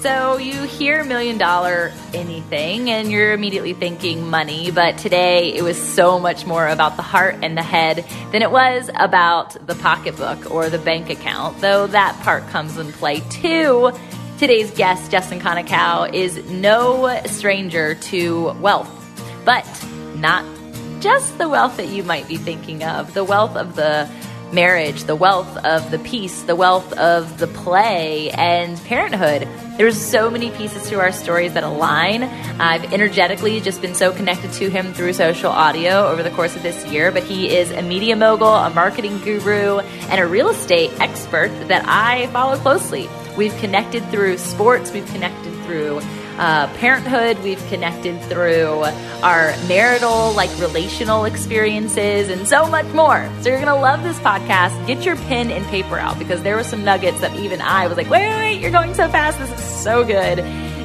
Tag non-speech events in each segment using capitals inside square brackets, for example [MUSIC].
So you hear million dollar anything and you're immediately thinking money, but today it was so much more about the heart and the head than it was about the pocketbook or the bank account, though that part comes in play too. Today's guest, Justin Konikow, is no stranger to wealth, but not just the wealth that you might be thinking of, the wealth of the marriage, the wealth of the peace, the wealth of the play, and parenthood. There's so many pieces to our stories that align. I've energetically just been so connected to him through social audio over the course of this year, but he is a media mogul, a marketing guru, and a real estate expert that I follow closely. We've connected through sports, we've connected through uh, parenthood. We've connected through our marital, like relational experiences, and so much more. So you're going to love this podcast. Get your pen and paper out because there were some nuggets that even I was like, wait, wait, wait, you're going so fast. This is so good.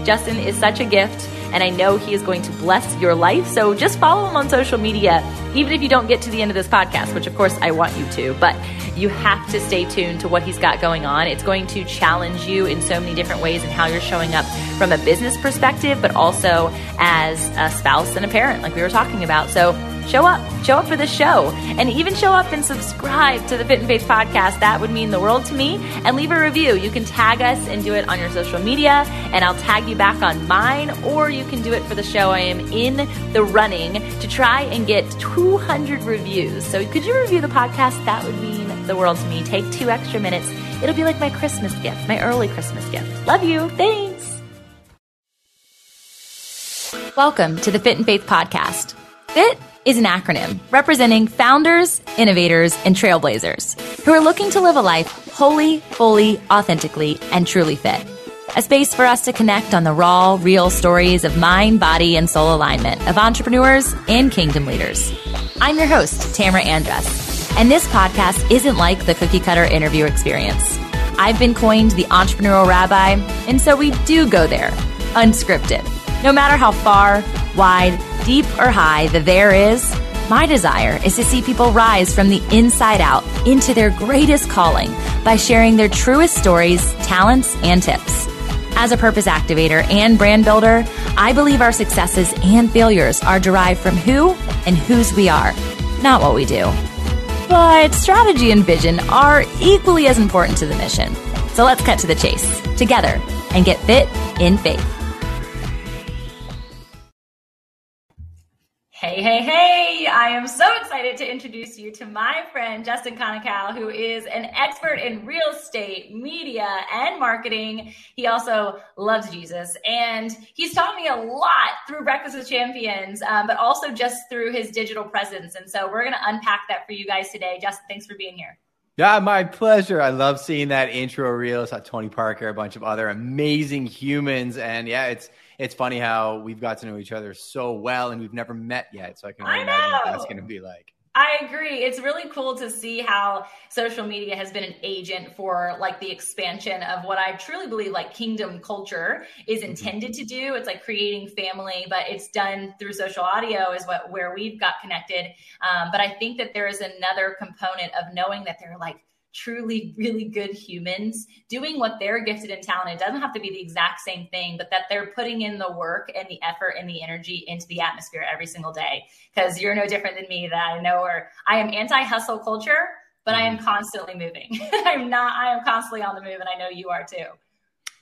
Justin is such a gift and I know he is going to bless your life. So just follow him on social media, even if you don't get to the end of this podcast, which of course I want you to. But you have to stay tuned to what he's got going on. It's going to challenge you in so many different ways and how you're showing up from a business perspective, but also as a spouse and a parent, like we were talking about. So show up, show up for the show, and even show up and subscribe to the Fit in Faith podcast. That would mean the world to me. And leave a review. You can tag us and do it on your social media, and I'll tag you back on mine, or you can do it for the show. I am in the running to try and get 200 reviews. So could you review the podcast? That would mean the world to me. Take two extra minutes. It'll be like my Christmas gift, my early Christmas gift. Love you. Thanks. Welcome to the Fit in Faith podcast. Fit is an acronym representing founders, innovators, and trailblazers who are looking to live a life wholly, fully, authentically, and truly fit. A space for us to connect on the raw, real stories of mind, body, and soul alignment of entrepreneurs and kingdom leaders. I'm your host, Tamara Andress, and this podcast isn't like the cookie cutter interview experience. I've been coined the entrepreneurial rabbi, and so we do go there, unscripted. No matter how far, wide, deep, or high the there is, my desire is to see people rise from the inside out into their greatest calling by sharing their truest stories, talents, and tips. As a purpose activator and brand builder, I believe our successes and failures are derived from who and whose we are, not what we do. But strategy and vision are equally as important to the mission. So let's cut to the chase together and get fit in faith. Hey, hey, hey! I am so excited to introduce you to my friend Justin Konikow, who is an expert in real estate, media, and marketing. He also loves Jesus, and he's taught me a lot through Breakfast with Champions, um, but also just through his digital presence. And so we're going to unpack that for you guys today. Justin, thanks for being here. Yeah, my pleasure. I love seeing that intro reel. It's Tony Parker, a bunch of other amazing humans, and yeah, it's it's funny how we've got to know each other so well and we've never met yet. So I can only I imagine what that's going to be like. I agree. It's really cool to see how social media has been an agent for like the expansion of what I truly believe like kingdom culture is mm-hmm. intended to do. It's like creating family, but it's done through social audio is what where we've got connected. Um, but I think that there is another component of knowing that they're like truly really good humans doing what they're gifted and talented. It doesn't have to be the exact same thing, but that they're putting in the work and the effort and the energy into the atmosphere every single day. Because you're no different than me that I know or I am anti-hustle culture, but I am mm-hmm. constantly moving. [LAUGHS] I'm not, I am constantly on the move and I know you are too.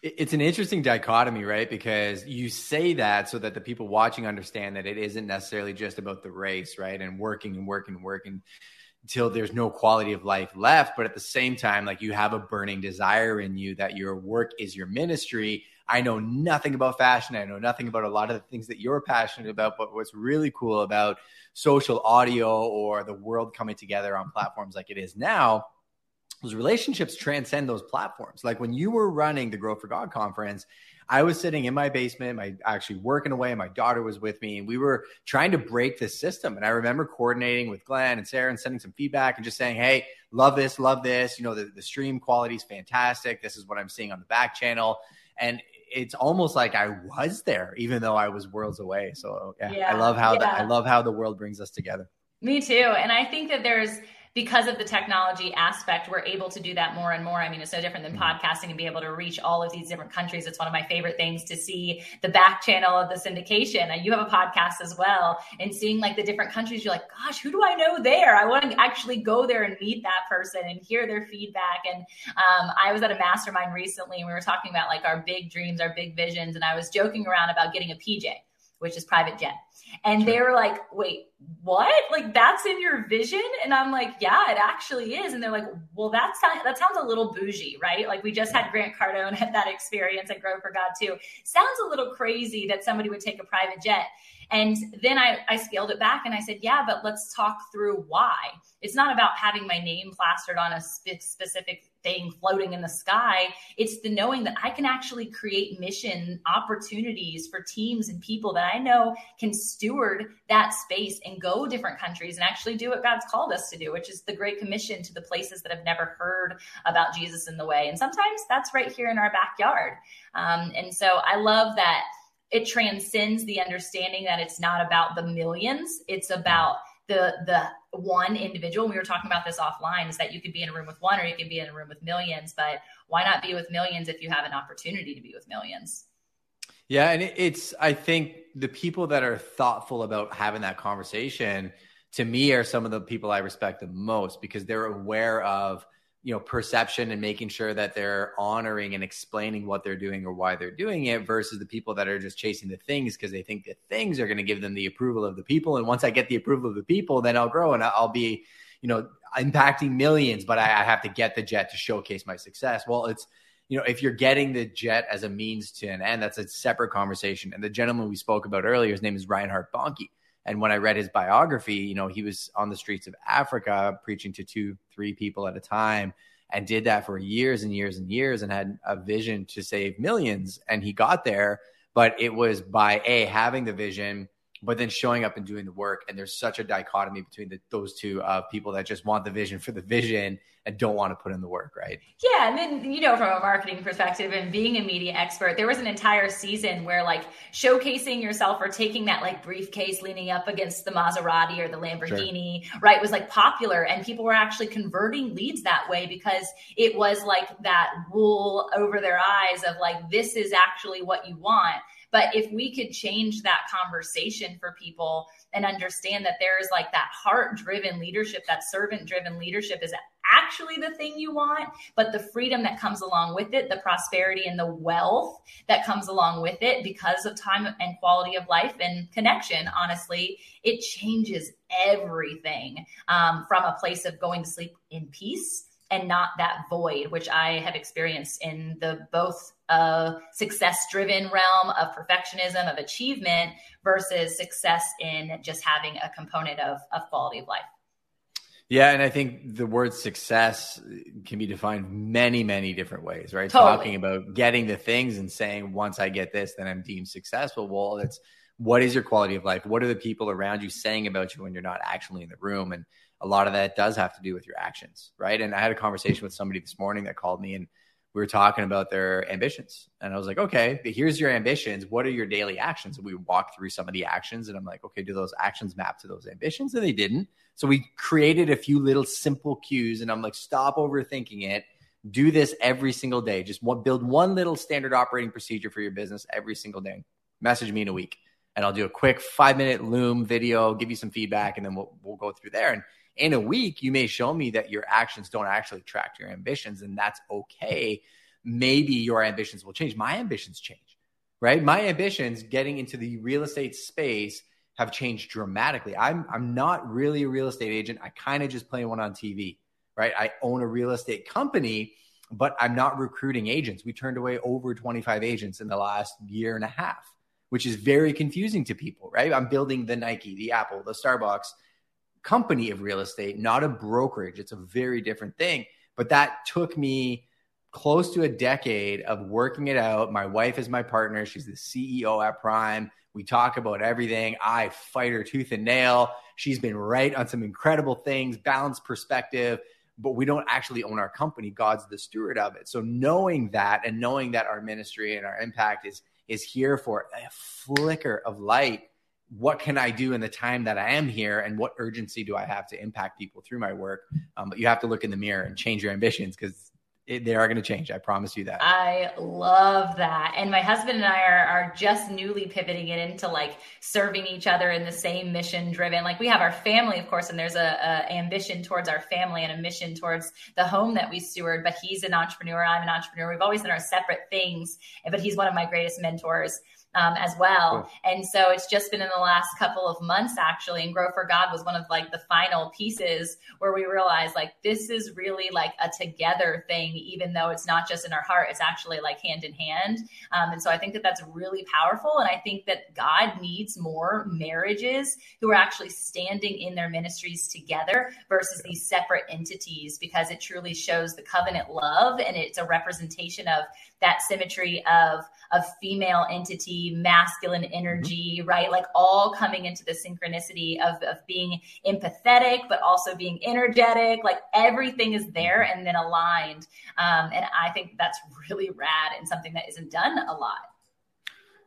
It's an interesting dichotomy, right? Because you say that so that the people watching understand that it isn't necessarily just about the race, right? And working and working and working until there's no quality of life left. But at the same time, like you have a burning desire in you that your work is your ministry. I know nothing about fashion. I know nothing about a lot of the things that you're passionate about. But what's really cool about social audio or the world coming together on platforms like it is now, those relationships transcend those platforms. Like when you were running the Grow for God conference, I was sitting in my basement, my actually working away. My daughter was with me, and we were trying to break this system. And I remember coordinating with Glenn and Sarah and sending some feedback and just saying, "Hey, love this, love this. You know, the, the stream quality is fantastic. This is what I'm seeing on the back channel." And it's almost like I was there, even though I was worlds away. So yeah, yeah I love how yeah. I love how the world brings us together. Me too. And I think that there's because of the technology aspect, we're able to do that more and more. I mean, it's no different than mm-hmm. podcasting and be able to reach all of these different countries. It's one of my favorite things to see the back channel of the syndication. And you have a podcast as well, and seeing like the different countries, you're like, gosh, who do I know there? I want to actually go there and meet that person and hear their feedback. And um, I was at a mastermind recently, and we were talking about like our big dreams, our big visions, and I was joking around about getting a PJ which is private jet. And they were like, wait, what? Like that's in your vision? And I'm like, yeah, it actually is. And they're like, well, that sounds that sounds a little bougie, right? Like we just had Grant Cardone [LAUGHS] had that experience at Grow for God too. Sounds a little crazy that somebody would take a private jet. And then I, I scaled it back and I said, yeah, but let's talk through why. It's not about having my name plastered on a sp- specific thing floating in the sky. It's the knowing that I can actually create mission opportunities for teams and people that I know can steward that space and go different countries and actually do what God's called us to do, which is the Great Commission to the places that have never heard about Jesus in the way. And sometimes that's right here in our backyard. Um, and so I love that it transcends the understanding that it's not about the millions, it's about the the one individual we were talking about this offline is that you could be in a room with one or you could be in a room with millions but why not be with millions if you have an opportunity to be with millions? Yeah and it's i think the people that are thoughtful about having that conversation to me are some of the people i respect the most because they're aware of you know perception and making sure that they're honoring and explaining what they're doing or why they're doing it versus the people that are just chasing the things because they think the things are going to give them the approval of the people. And once i get the approval of the people then i'll grow and i'll be you know impacting millions but i, I have to get the jet to showcase my success. Well it's you know if you're getting the jet as a means to an end that's a separate conversation. And the gentleman we spoke about earlier his name is reinhard bonnke and when I read his biography, you know, he was on the streets of Africa preaching to two, three people at a time and did that for years and years and years and had a vision to save millions. And he got there, but it was by A, having the vision, but then showing up and doing the work. And there's such a dichotomy between the, those two of people that just want the vision for the vision and don't want to put in the work, right? Yeah. And then, you know, from a marketing perspective and being a media expert, there was an entire season where like showcasing yourself or taking that like briefcase leaning up against the Maserati or the Lamborghini, sure. right, was like popular. And people were actually converting leads that way because it was like that wool over their eyes of like, this is actually what you want. But if we could change that conversation for people and understand that there is like that heart driven leadership, that servant driven leadership is actually the thing you want, but the freedom that comes along with it, the prosperity and the wealth that comes along with it because of time and quality of life and connection, honestly, it changes everything um, from a place of going to sleep in peace and not that void, which I have experienced in the both uh, success driven realm of perfectionism, of achievement, versus success in just having a component of, of quality of life. Yeah, and I think the word success can be defined many, many different ways, right? Totally. Talking about getting the things and saying, once I get this, then I'm deemed successful. Well, it's what is your quality of life? What are the people around you saying about you when you're not actually in the room? And a lot of that does have to do with your actions, right? And I had a conversation with somebody this morning that called me and we were talking about their ambitions. And I was like, okay, here's your ambitions. What are your daily actions? And we walked through some of the actions and I'm like, okay, do those actions map to those ambitions? And they didn't. So we created a few little simple cues and I'm like, stop overthinking it. Do this every single day. Just build one little standard operating procedure for your business every single day. Message me in a week and I'll do a quick five minute Loom video, give you some feedback, and then we'll, we'll go through there. And in a week, you may show me that your actions don't actually track your ambitions, and that's okay. Maybe your ambitions will change. My ambitions change, right? My ambitions getting into the real estate space have changed dramatically. I'm I'm not really a real estate agent. I kind of just play one on TV, right? I own a real estate company, but I'm not recruiting agents. We turned away over 25 agents in the last year and a half, which is very confusing to people, right? I'm building the Nike, the Apple, the Starbucks, company of real estate, not a brokerage. It's a very different thing. But that took me close to a decade of working it out. My wife is my partner. She's the CEO at Prime. We talk about everything. I fight her tooth and nail. She's been right on some incredible things, balanced perspective, but we don't actually own our company. God's the steward of it. So knowing that and knowing that our ministry and our impact is is here for a flicker of light what can I do in the time that I am here and what urgency do I have to impact people through my work? Um, but you have to look in the mirror and change your ambitions because they are going to change. I promise you that. I love that. And my husband and I are, are just newly pivoting it into like serving each other in the same mission driven. Like we have our family, of course, and there's a, a, ambition towards our family and a mission towards the home that we steward. But he's an entrepreneur. I'm an entrepreneur. We've always done our separate things, but he's one of my greatest mentors um, as well. Cool. And so it's just been in the last couple of months actually. And Grow for God was one of like the final pieces where we realized like this is really like a together thing, even though it's not just in our heart, it's actually like hand in hand. Um, and so I think that that's really powerful. And I think that God needs more marriages who are actually standing in their ministries together versus these separate entities because it truly shows the covenant love and it's a representation of that symmetry of of female entity, masculine energy, mm-hmm. right? Like all coming into the synchronicity of, of being empathetic, but also being energetic. Like everything is there and then aligned. Um, and I think that's really rad and something that isn't done a lot.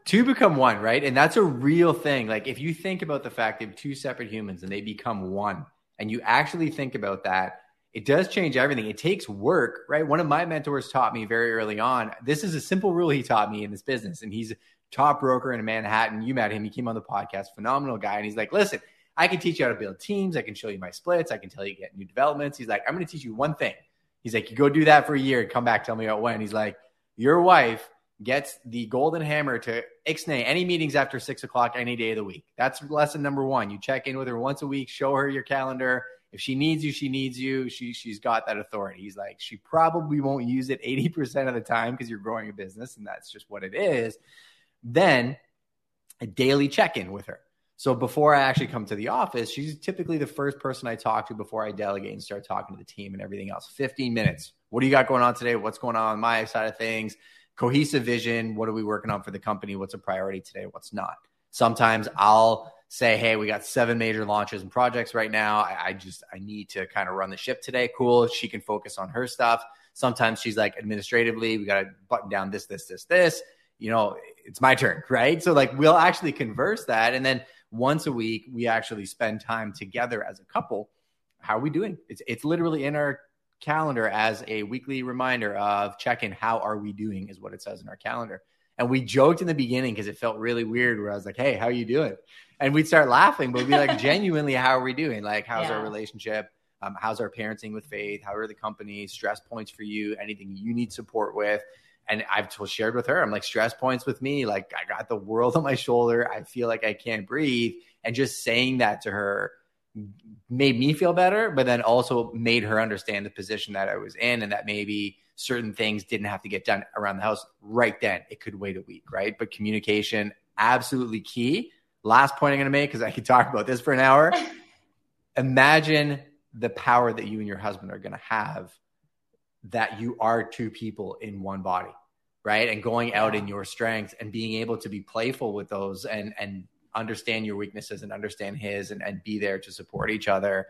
Two become one, right? And that's a real thing. Like if you think about the fact that two separate humans and they become one, and you actually think about that, it does change everything. It takes work, right? One of my mentors taught me very early on. This is a simple rule he taught me in this business, and he's top broker in Manhattan. You met him. He came on the podcast, phenomenal guy. And he's like, listen, I can teach you how to build teams. I can show you my splits. I can tell you get new developments. He's like, I'm going to teach you one thing. He's like, you go do that for a year and come back, tell me about when. He's like, your wife gets the golden hammer to ixnay any meetings after six o'clock any day of the week. That's lesson number one. You check in with her once a week, show her your calendar if she needs you, she needs you. She she's got that authority. He's like, she probably won't use it 80% of the time because you're growing a business and that's just what it is. Then a daily check-in with her. So before I actually come to the office, she's typically the first person I talk to before I delegate and start talking to the team and everything else. 15 minutes. What do you got going on today? What's going on on my side of things? Cohesive vision. What are we working on for the company? What's a priority today? What's not? Sometimes I'll say, hey, we got seven major launches and projects right now. I, I just I need to kind of run the ship today. Cool. She can focus on her stuff. Sometimes she's like administratively, we got to button down this, this, this, this. You know, it's my turn, [LAUGHS] right? So like we'll actually converse that, and then once a week we actually spend time together as a couple. How are we doing? It's it's literally in our calendar as a weekly reminder of check in. How are we doing? Is what it says in our calendar. And we joked in the beginning because it felt really weird where I was like, hey, how are you doing? And we'd start laughing, but we'd be like, [LAUGHS] genuinely, how are we doing? Like, how's yeah. our relationship? Um, how's our parenting with faith? How are the company stress points for you? Anything you need support with? And I've shared with her, I'm like, stress points with me. Like, I got the world [LAUGHS] on my shoulder. I feel like I can't breathe. And just saying that to her made me feel better, but then also made her understand the position that I was in and that maybe certain things didn't have to get done around the house right then. It could wait a week, right? But communication, absolutely key. Last point I'm going to make, because I could talk about this for an hour. [LAUGHS] Imagine the power that you and your husband are going to have that you are two people in one body, right? And going out in your strengths and being able to be playful with those and, and understand your weaknesses and understand his and, and be there to support each other.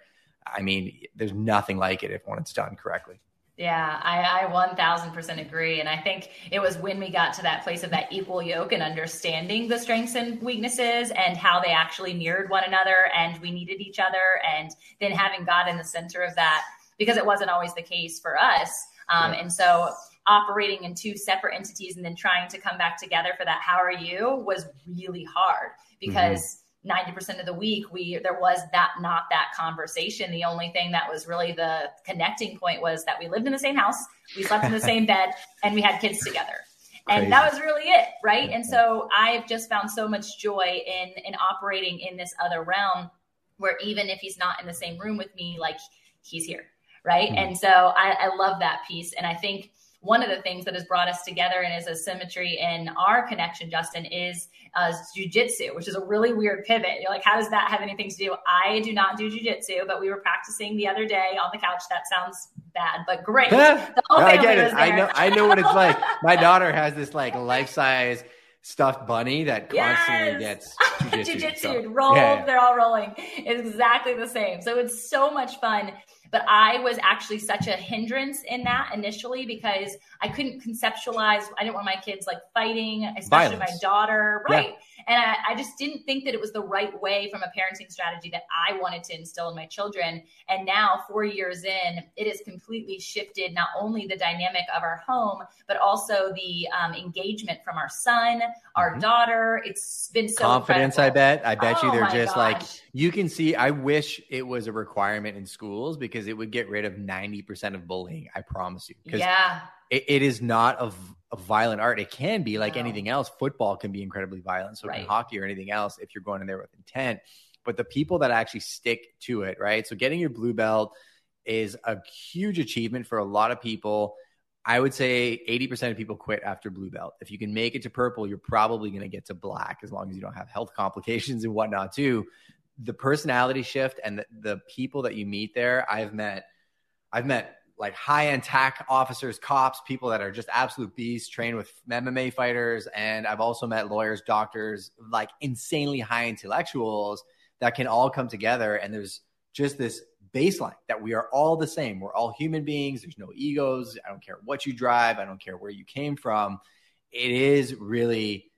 I mean, there's nothing like it if when it's done correctly. Yeah, I, I 1000% agree. And I think it was when we got to that place of that equal yoke and understanding the strengths and weaknesses and how they actually mirrored one another and we needed each other. And then having God in the center of that, because it wasn't always the case for us. Um, yeah. And so operating in two separate entities and then trying to come back together for that, how are you, was really hard because. Mm-hmm 90% of the week we there was that not that conversation the only thing that was really the connecting point was that we lived in the same house we slept in the same [LAUGHS] bed and we had kids together and that was really it right and so i've just found so much joy in in operating in this other realm where even if he's not in the same room with me like he's here right mm-hmm. and so I, I love that piece and i think one of the things that has brought us together and is a symmetry in our connection, Justin, is uh, jujitsu, which is a really weird pivot. You're like, how does that have anything to do? I do not do jujitsu, but we were practicing the other day on the couch. That sounds bad, but great. [LAUGHS] I get it. I know. I know what it's like. [LAUGHS] My daughter has this like life size stuffed bunny that constantly yes. gets [LAUGHS] jujitsu. so, rolled. Yeah, yeah. They're all rolling. It's exactly the same. So it's so much fun. But I was actually such a hindrance in that initially because I couldn't conceptualize. I didn't want my kids like fighting, especially Violence. my daughter, right? Yeah. And I, I just didn't think that it was the right way from a parenting strategy that I wanted to instill in my children. And now, four years in, it has completely shifted not only the dynamic of our home, but also the um, engagement from our son, our mm-hmm. daughter. It's been so confidence. Incredible. I bet. I bet oh, you they're just gosh. like you can see. I wish it was a requirement in schools because it would get rid of ninety percent of bullying. I promise you. Yeah. It, it is not a, a, violent art. It can be like no. anything else. Football can be incredibly violent. So right. can hockey or anything else if you're going in there with intent. But the people that actually stick to it, right? So getting your blue belt is a huge achievement for a lot of people. I would say 80% of people quit after blue belt. If you can make it to purple, you're probably going to get to black as long as you don't have health [LAUGHS] complications and whatnot too. The personality shift and the, the people that you meet there, I've met, I've met like high end TAC officers, cops, people that are just absolute beasts, trained with MMA fighters. And I've also met lawyers, doctors, like insanely high intellectuals that can all come together. And there's just this baseline that we are all the same. We're all human beings. There's no egos. I don't care what you drive. I don't care where you came from. It is really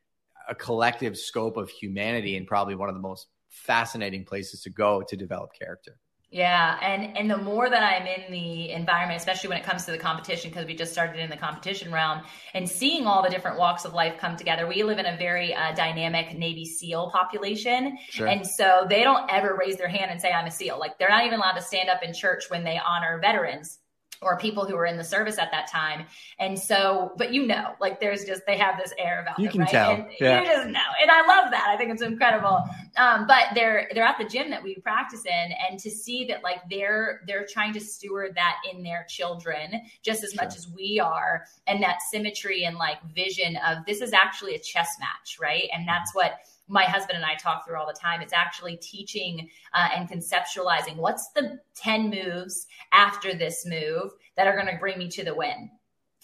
a collective scope of humanity and probably one of the most fascinating places to go to develop character. Yeah, and and the more that I'm in the environment, especially when it comes to the competition, because we just started in the competition realm, and seeing all the different walks of life come together. We live in a very uh, dynamic Navy SEAL population, sure. and so they don't ever raise their hand and say I'm a SEAL. Like they're not even allowed to stand up in church when they honor veterans or people who were in the service at that time. And so, but you know, like there's just, they have this air about you them, can right? tell. And yeah. you just know. And I love that. I think it's incredible. Um, but they're, they're at the gym that we practice in and to see that like they're, they're trying to steward that in their children just as sure. much as we are. And that symmetry and like vision of this is actually a chess match, right? And that's what, my husband and I talk through all the time. It's actually teaching uh, and conceptualizing what's the 10 moves after this move that are going to bring me to the win.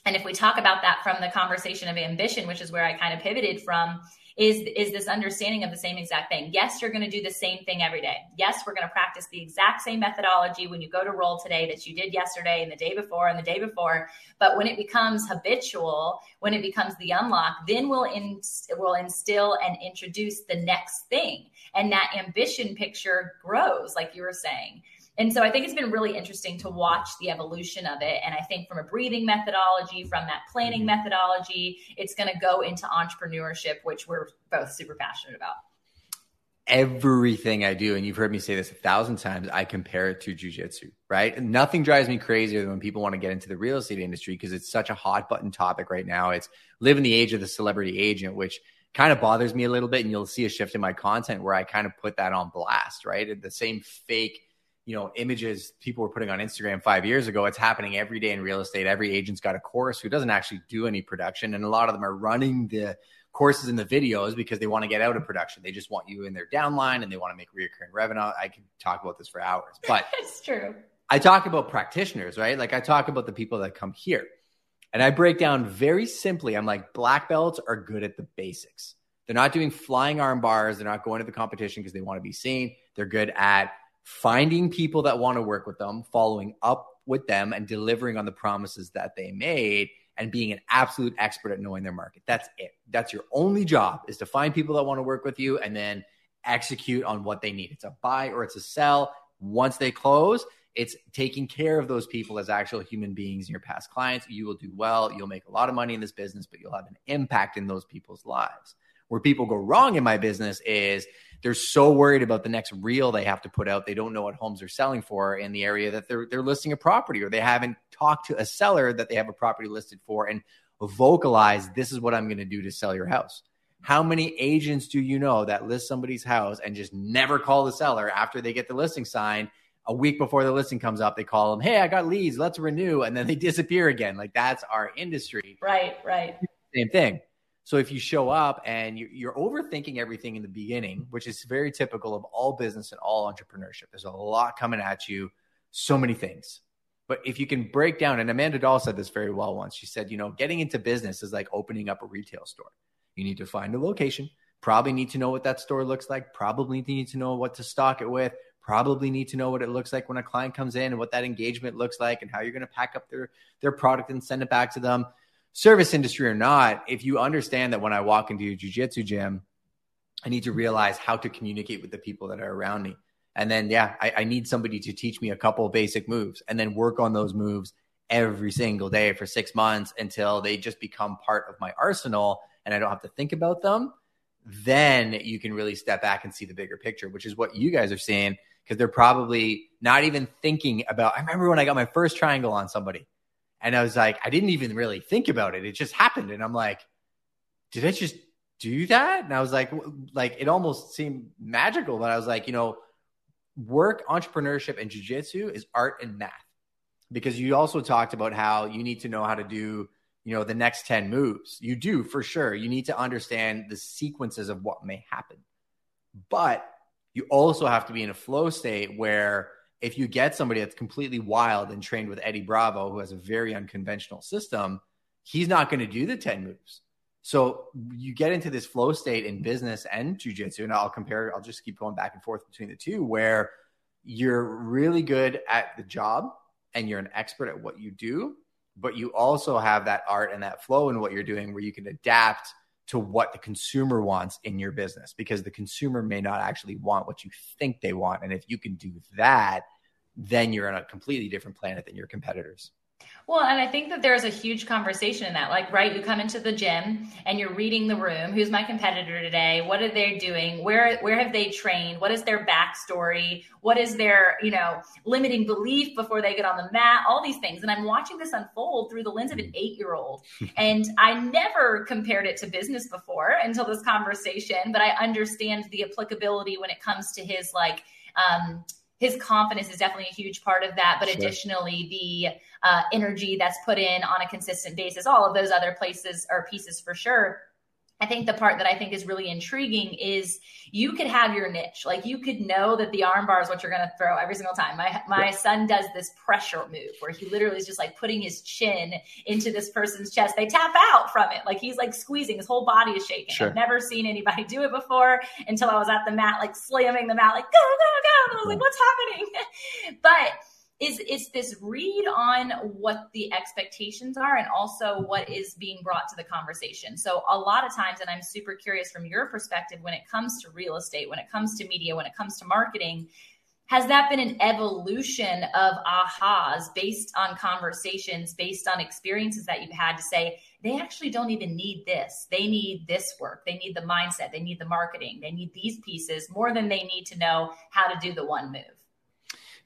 And if we talk about that from the conversation of ambition, which is where I kind of pivoted from, is is this understanding of the same exact thing. Yes, you're going to do the same thing every day. Yes, we're going to practice the exact same methodology when you go to roll today that you did yesterday and the day before and the day before. But when it becomes habitual, when it becomes the unlock, then we'll we'll instill and introduce the next thing, and that ambition picture grows, like you were saying. And so I think it's been really interesting to watch the evolution of it. And I think from a breathing methodology, from that planning mm-hmm. methodology, it's going to go into entrepreneurship, which we're both super passionate about. Everything I do, and you've heard me say this a thousand times, I compare it to jujitsu, right? And nothing drives me crazier than when people want to get into the real estate industry because it's such a hot button topic right now. It's live in the age of the celebrity agent, which kind of bothers me a little bit. And you'll see a shift in my content where I kind of put that on blast, right? The same fake you know images people were putting on Instagram five years ago. It's happening every day in real estate. Every agent's got a course who doesn't actually do any production, and a lot of them are running the courses and the videos because they want to get out of production. They just want you in their downline and they want to make reoccurring revenue. I could talk about this for hours, but [LAUGHS] it's true. I talk about practitioners, right? Like I talk about the people that come here. And I break down very simply. I'm like, black belts are good at the basics. They're not doing flying arm bars. They're not going to the competition because they want to be seen. They're good at finding people that want to work with them, following up with them, and delivering on the promises that they made, and being an absolute expert at knowing their market. That's it. That's your only job is to find people that want to work with you and then execute on what they need. It's a buy or it's a sell. Once they close, it's taking care of those people as actual human beings and your past clients. You will do well. You'll make a lot of money in this business, but you'll have an impact in those people's lives. Where people go wrong in my business is they're so worried about the next reel they have to put out. They don't know what homes are selling for in the area that they're they're listing a property, or they haven't talked to a seller that they have a property listed for and vocalize this is what I'm going to do to sell your house. How many agents do you know that list somebody's house and just never call the seller after they get the listing signed? A week before the listing comes up, they call them, Hey, I got leads, let's renew. And then they disappear again. Like that's our industry. Right, right. Same thing. So if you show up and you're overthinking everything in the beginning, which is very typical of all business and all entrepreneurship, there's a lot coming at you, so many things. But if you can break down, and Amanda Dahl said this very well once, she said, you know, getting into business is like opening up a retail store. You need to find a location, probably need to know what that store looks like, probably need to know what to stock it with, probably need to know what it looks like when a client comes in and what that engagement looks like and how you're going to pack up their their product and send it back to them service industry or not, if you understand that when I walk into a jujitsu gym, I need to realize how to communicate with the people that are around me. And then, yeah, I, I need somebody to teach me a couple basic moves and then work on those moves every single day for six months until they just become part of my arsenal and I don't have to think about them. Then you can really step back and see the bigger picture, which is what you guys are seeing because they're probably not even thinking about. I remember when I got my first triangle on somebody and I was like, I didn't even really think about it. It just happened. And I'm like, did I just do that? And I was like, like it almost seemed magical, but I was like, you know, work, entrepreneurship, and jujitsu is art and math. Because you also talked about how you need to know how to do, you know, the next 10 moves. You do for sure. You need to understand the sequences of what may happen. But you also have to be in a flow state where if you get somebody that's completely wild and trained with Eddie Bravo, who has a very unconventional system, he's not going to do the 10 moves. So you get into this flow state in business and jujitsu, and I'll compare, I'll just keep going back and forth between the two, where you're really good at the job and you're an expert at what you do, but you also have that art and that flow in what you're doing where you can adapt to what the consumer wants in your business because the consumer may not actually want what you think they want. And if you can do that, then you're on a completely different planet than your competitors. Well, and I think that there's a huge conversation in that. Like, right, you come into the gym and you're reading the room. Who's my competitor today? What are they doing? Where where have they trained? What is their backstory? What is their, you know, limiting belief before they get on the mat? All these things. And I'm watching this unfold through the lens of an eight year old. [LAUGHS] and I never compared it to business before until this conversation, but I understand the applicability when it comes to his like um his confidence is definitely a huge part of that. But sure. additionally, the uh, energy that's put in on a consistent basis, all of those other places are pieces for sure. I think the part that I think is really intriguing is you could have your niche. Like you could know that the arm bar is what you're going to throw every single time. My my yeah. son does this pressure move where he literally is just like putting his chin into this person's chest. They tap out from it. Like he's like squeezing. His whole body is shaking. Sure. I've never seen anybody do it before until I was at the mat, like slamming the mat, like go go go. And I was like, hmm. what's happening? [LAUGHS] but is is this read on what the expectations are and also what is being brought to the conversation. So a lot of times and i'm super curious from your perspective when it comes to real estate when it comes to media when it comes to marketing has that been an evolution of ahas based on conversations based on experiences that you've had to say they actually don't even need this. They need this work. They need the mindset. They need the marketing. They need these pieces more than they need to know how to do the one move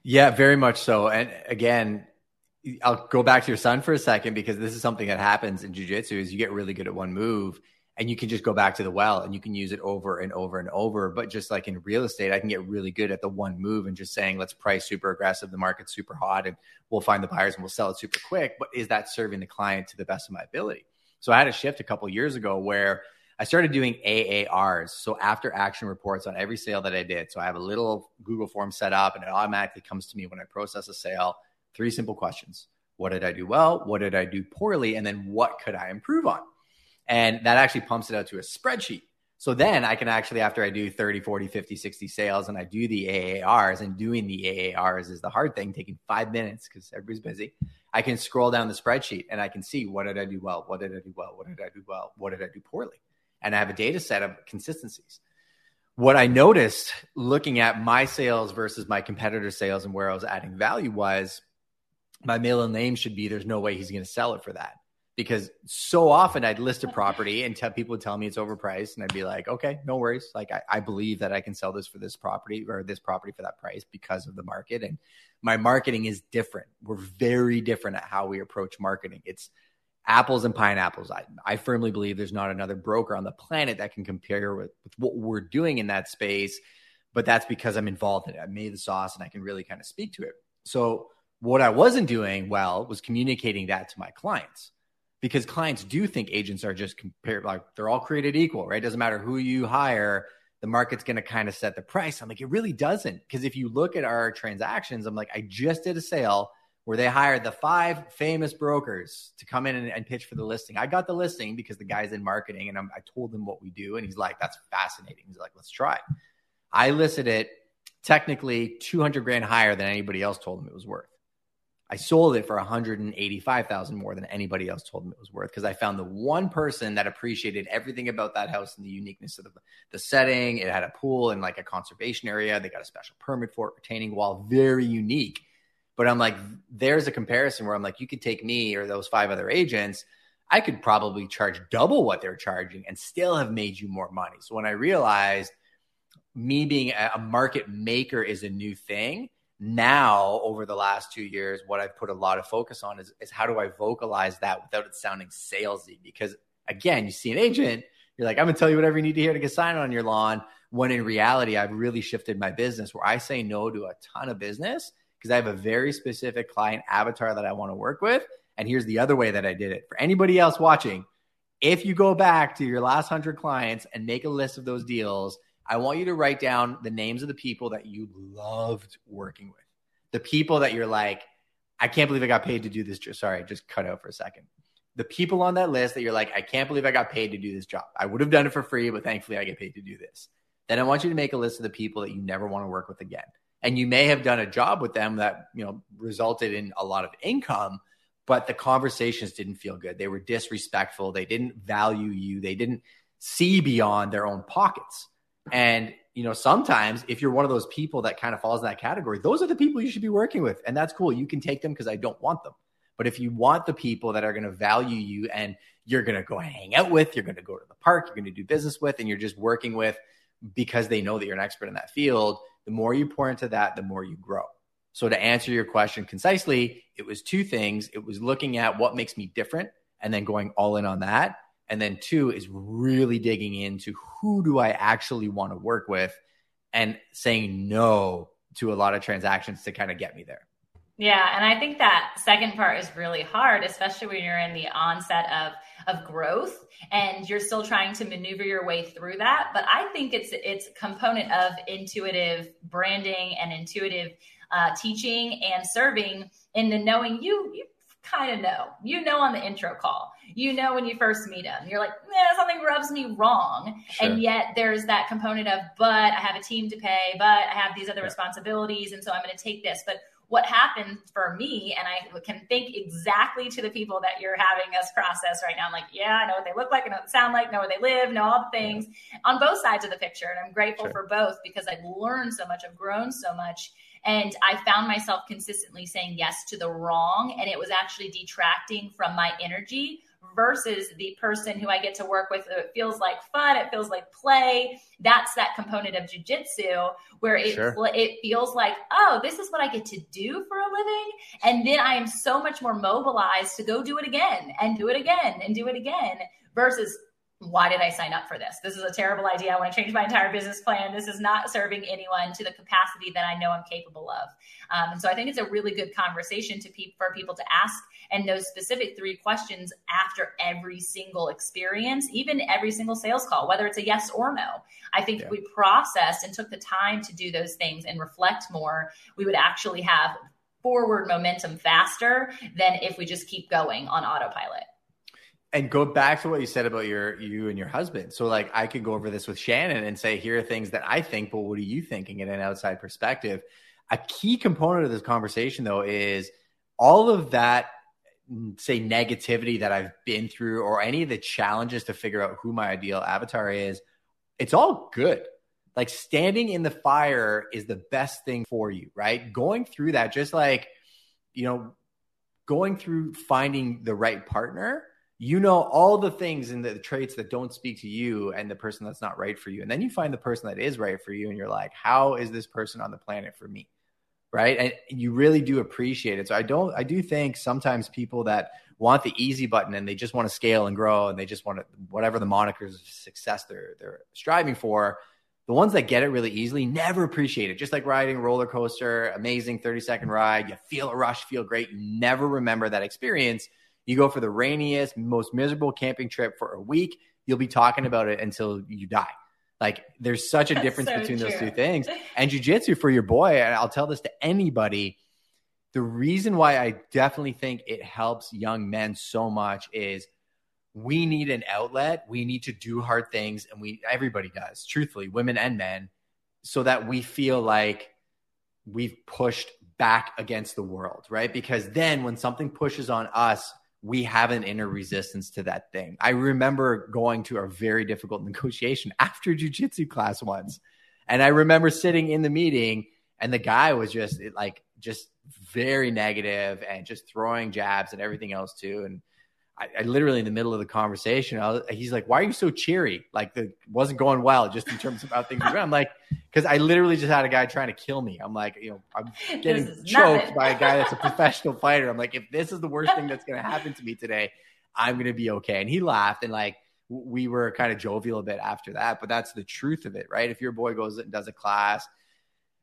yeah, very much so. And again, I'll go back to your son for a second because this is something that happens in jujitsu is you get really good at one move and you can just go back to the well and you can use it over and over and over. But just like in real estate, I can get really good at the one move and just saying, let's price super aggressive. The market's super hot and we'll find the buyers and we'll sell it super quick. But is that serving the client to the best of my ability? So I had a shift a couple years ago where I started doing AARs, so after action reports on every sale that I did. So I have a little Google form set up and it automatically comes to me when I process a sale. Three simple questions. What did I do well? What did I do poorly? And then what could I improve on? And that actually pumps it out to a spreadsheet. So then I can actually, after I do 30, 40, 50, 60 sales and I do the AARs and doing the AARs is the hard thing, taking five minutes because everybody's busy. I can scroll down the spreadsheet and I can see what did I do well? What did I do well? What did I do well? What did I do poorly? And I have a data set of consistencies. What I noticed looking at my sales versus my competitor sales and where I was adding value was my middle name should be there's no way he's going to sell it for that. Because so often I'd list a property and tell people would tell me it's overpriced, and I'd be like, okay, no worries. Like I, I believe that I can sell this for this property or this property for that price because of the market. And my marketing is different. We're very different at how we approach marketing. It's apples and pineapples. I, I firmly believe there's not another broker on the planet that can compare with, with what we're doing in that space. But that's because I'm involved in it. I made the sauce and I can really kind of speak to it. So, what I wasn't doing well was communicating that to my clients because clients do think agents are just compared, like they're all created equal, right? Doesn't matter who you hire, the market's going to kind of set the price. I'm like, it really doesn't. Because if you look at our transactions, I'm like, I just did a sale where they hired the five famous brokers to come in and, and, pitch for the listing. I got the listing because the guy's in marketing and I'm, i told him what we do. And he's like, that's fascinating. He's like, let's try. I listed it technically 200 grand higher than anybody else told him it was worth. I sold it for 185,000 more than anybody else told me it was worth because I found the one person that appreciated everything about that house and the uniqueness of the, the setting. It had a pool and like a conservation area. They got a special permit for it, retaining wall, very unique. But I'm like, there's a comparison where I'm like, you could take me or those five other agents. I could probably charge double what they're charging and still have made you more money. So when I realized me being a market maker is a new thing, now over the last two years what i've put a lot of focus on is, is how do i vocalize that without it sounding salesy because again you see an agent you're like i'm to tell you whatever you need to hear to get signed on your lawn when in reality i've really shifted my business where i say no to a ton of business because i have a very specific client avatar that i want to work with and here's the other way that i did it for anybody else watching if you go back to your last 100 clients and make a list of those deals I want you to write down the names of the people that you loved working with. The people that you're like, I can't believe I got paid to do this. Sorry, just cut out for a second. The people on that list that you're like, I can't believe I got paid to do this job. I would have done it for free, but thankfully I get paid to do this. Then I want you to make a list of the people that you never want to work with again. And you may have done a job with them that, you know, resulted in a lot of income, but the conversations didn't feel good. They were disrespectful. They didn't value you. They didn't see beyond their own pockets. And you know, sometimes if you're one of those people that kind of falls in that category, those are the people you should be working with. And that's cool. You can take them because I don't want them. But if you want the people that are going to value you and you're going to go hang out with, you're going to go to the park, you're going to do business with, and you're just working with because they know that you're an expert in that field, the more you pour into that, the more you grow. So to answer your question concisely, it was two things. It was looking at what makes me different and then going all in on that. And then two is really digging into who do I actually want to work with and saying no to a lot of transactions to kind of get me there. Yeah, and I think that second part is really hard, especially when you're in the onset of of growth and you're still trying to maneuver your way through that. But I think it's it's a component of intuitive branding and intuitive uh, teaching and serving in the knowing you you kind of know. You know on the intro call. You know when you first meet them. You're like, eh, something rubs me wrong. Sure. And yet there's that component of, but I have a team to pay, but I have these other yeah. responsibilities. And so I'm going to take this. But what happened for me, and I can think exactly to the people that you're having us process right now. I'm like, yeah, I know what they look like, I know what they sound like, know where they live, know all the things on both sides of the picture. And I'm grateful sure. for both because I've learned so much, I've grown so much. And I found myself consistently saying yes to the wrong. And it was actually detracting from my energy versus the person who I get to work with. It feels like fun. It feels like play. That's that component of jujitsu where it, sure. it feels like, oh, this is what I get to do for a living. And then I am so much more mobilized to go do it again and do it again and do it again versus why did I sign up for this? This is a terrible idea. I want to change my entire business plan. This is not serving anyone to the capacity that I know I'm capable of. Um, and so I think it's a really good conversation to pe- for people to ask and those specific three questions after every single experience, even every single sales call, whether it's a yes or no. I think yeah. if we processed and took the time to do those things and reflect more, we would actually have forward momentum faster than if we just keep going on autopilot and go back to what you said about your you and your husband. So like I could go over this with Shannon and say, here are things that I think, but what are you thinking in an outside perspective? A key component of this conversation though is all of that say negativity that I've been through or any of the challenges to figure out who my ideal avatar is, it's all good. Like standing in the fire is the best thing for you, right? Going through that, just like, you know, going through finding the right partner you know all the things and the traits that don't speak to you and the person that's not right for you. And then you find the person that is right for you and you're like how is this person on the planet for me? Right? And you really do appreciate it. So i don't i do think sometimes people that want the easy button and they just want to scale and grow and they just want to whatever the monikers of success they're they're striving for the ones that get it really easily never appreciate it. Just like riding a roller coaster amazing 30 second ride you feel a rush feel great you never remember that experience you go for the rainiest, most miserable camping trip for a week, you'll be talking about it until you die. Like there's such a difference so between true. those two things. [LAUGHS] And jujitsu for your boy, and I'll tell this to anybody. The reason why I definitely think it helps young men so much is we need an outlet. We need to do hard things, and we everybody does, truthfully, women and men, so that we feel like we've pushed back against the world, right? Because then when something pushes on us, we have an inner resistance to that thing. I remember going to a very difficult [LAUGHS] negotiation after jujitsu class once. And I remember sitting in the meeting and the guy was just like, just very negative and just throwing jabs and everything else too. And I, I, literally in the middle of the conversation, was, he's like, "Why are you so cheery? Like the wasn't going well, just in terms of how things were." I'm like, because I literally just had a guy trying to kill me. I'm like, you know, I'm [LAUGHS] getting choked by a guy that's a professional fighter. I'm like, if this is the worst thing that's going to happen to me today, I'm going to be okay. And he laughed and like we were kind of jovial a bit after that. But that's the truth of it, right? If your boy goes and does a class,